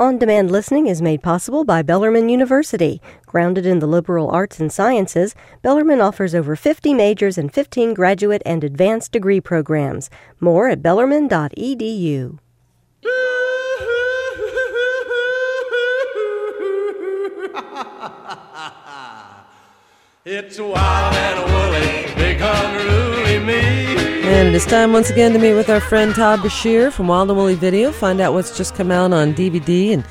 On demand listening is made possible by Bellarmine University. Grounded in the liberal arts and sciences, Bellarmine offers over 50 majors and 15 graduate and advanced degree programs. More at bellarmine.edu. It's wild and woolly, big. And it is time once again to meet with our friend Todd Bashir from Wild and Woolly Video. Find out what's just come out on DVD, and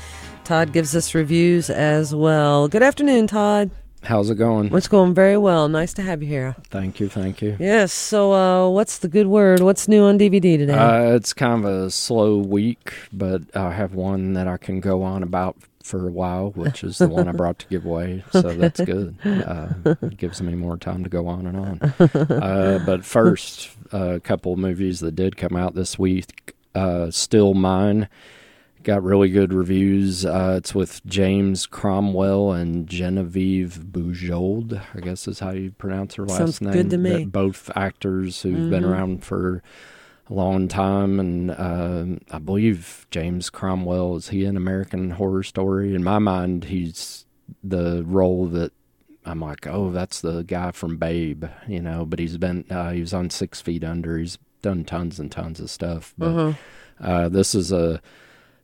Todd gives us reviews as well. Good afternoon, Todd. How's it going? What's going very well. Nice to have you here. Thank you, thank you. Yes. So, uh, what's the good word? What's new on DVD today? Uh, it's kind of a slow week, but I have one that I can go on about for a while, which is the one I brought to give away. So that's good. Uh, it gives me more time to go on and on. Uh, but first, a couple of movies that did come out this week. Uh, Still Mine got really good reviews. Uh, it's with James Cromwell and Genevieve Bujold, I guess is how you pronounce her last Sounds name. good to me. Both actors who've been Mhm. around for a long time, and um I believe James Cromwell is he in American Horror Story? In my mind, he's the role that I'm like, oh, that's the guy from Babe, you know. But he's been uh, he was on Six Feet Under. He's done tons and tons of stuff. But Uh-huh. uh, this is a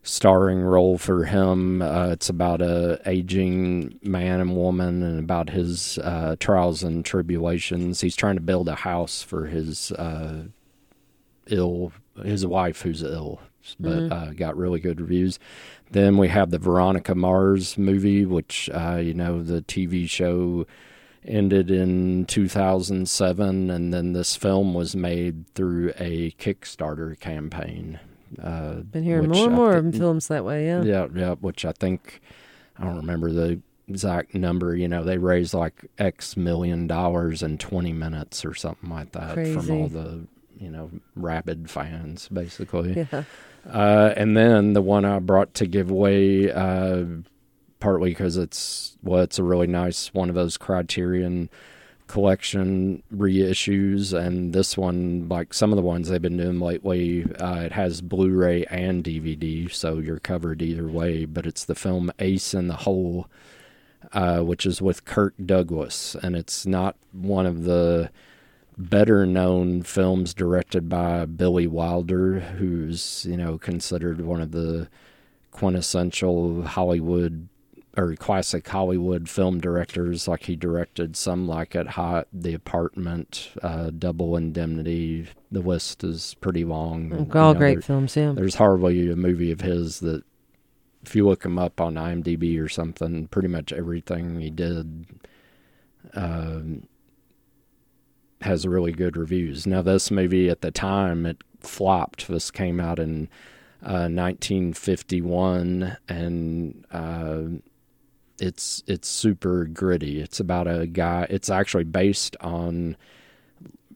starring role for him. Uh, it's about a aging man and woman, and about his uh, trials and tribulations. He's trying to build a house for his uh, ill his wife who's ill, but Mhm. uh, got really good reviews. Then we have the Veronica Mars movie, which uh, you know the TV show ended in 2007, and then this film was made through a Kickstarter campaign. Uh, Been hearing more and more of films that way. Yeah. yeah, yeah, which I think I don't remember the exact number. You know, they raised like X million dollars in 20 minutes or something like that from all the you know rabid fans, basically. Yeah. Uh, and then the one I brought to give away, uh, partly because it's well, it's a really nice one of those Criterion collection reissues, and this one, like some of the ones they've been doing lately, uh, it has Blu-ray and DVD, so you're covered either way. But it's the film Ace in the Hole, uh, which is with Kirk Douglas, and it's not one of the better known films directed by Billy Wilder, who's, you know, considered one of the quintessential Hollywood or classic Hollywood film directors. Like he directed some like It Hot, The Apartment, uh, Double Indemnity. The list is pretty long. All You know, great there- films. Yeah. There's hardly a movie of his that, if you look him up on IMDb or something, pretty much everything he did um, has really good reviews. Now, this movie at the time it flopped. This came out in uh, 1951, and uh, it's it's super gritty. It's about a guy. It's actually based on,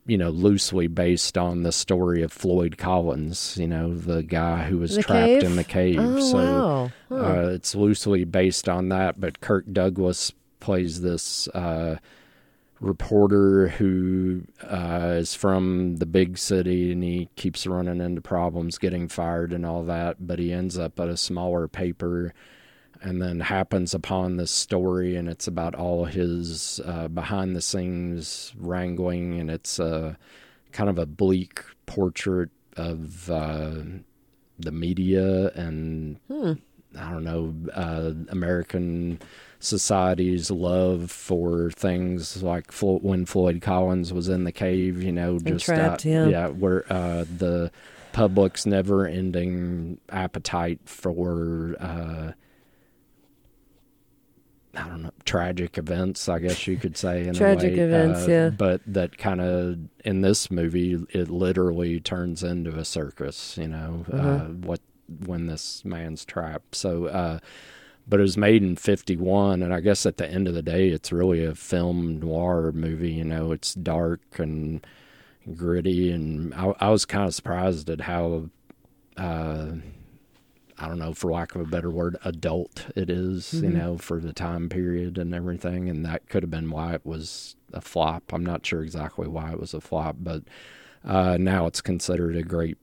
you know, loosely based on the story of Floyd Collins. You know, the guy who was The trapped cave? in the cave. Oh so wow. Huh. uh, it's loosely based on that, but Kirk Douglas plays this uh, reporter who uh, is from the big city and he keeps running into problems, getting fired and all that. But he ends up at a smaller paper and then happens upon this story, and it's about all his uh, behind the scenes wrangling, and it's a kind of a bleak portrait of uh, the media and Hmm. I don't know, uh, American society's love for things like Flo- when Floyd Collins was in the cave, you know, just trapped, uh, yeah. yeah, where uh, the public's never-ending appetite for. Uh, I don't know, tragic events, I guess you could say. In Tragic a way. events, uh, yeah. But that kind of, in this movie, it literally turns into a circus, you know, uh, what when this man's trapped. So, uh, but it was made in 51, and I guess at the end of the day, it's really a film noir movie, you know, it's dark and gritty, and I, I was kind of surprised at how. Uh, I don't know, for lack of a better word, adult it is, you Mhm. know, for the time period and everything. And that could have been why it was a flop. I'm not sure exactly why it was a flop, but uh, now it's considered a great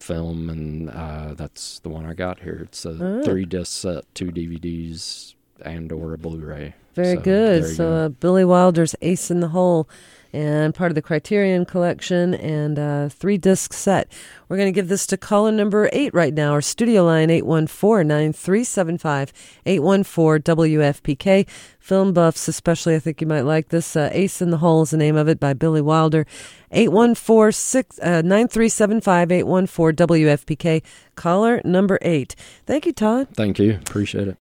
film, and uh, that's the one I got here. It's a Oh. three disc set, two DVDs, and or a Blu-ray. Very So, good. So go. uh, Billy Wilder's Ace in the Hole, and part of the Criterion collection, and uh, three disc set. We're going to give this to caller number eight right now. Our studio line eight one four nine three seven five eight one four WFPK. Film buffs, especially, I think you might like this. Uh, Ace in the Hole is the name of it by Billy Wilder. Eight one four six uh, nine three seven five eight one four WFPK. Caller number eight. Thank you, Todd. Thank you. Appreciate it.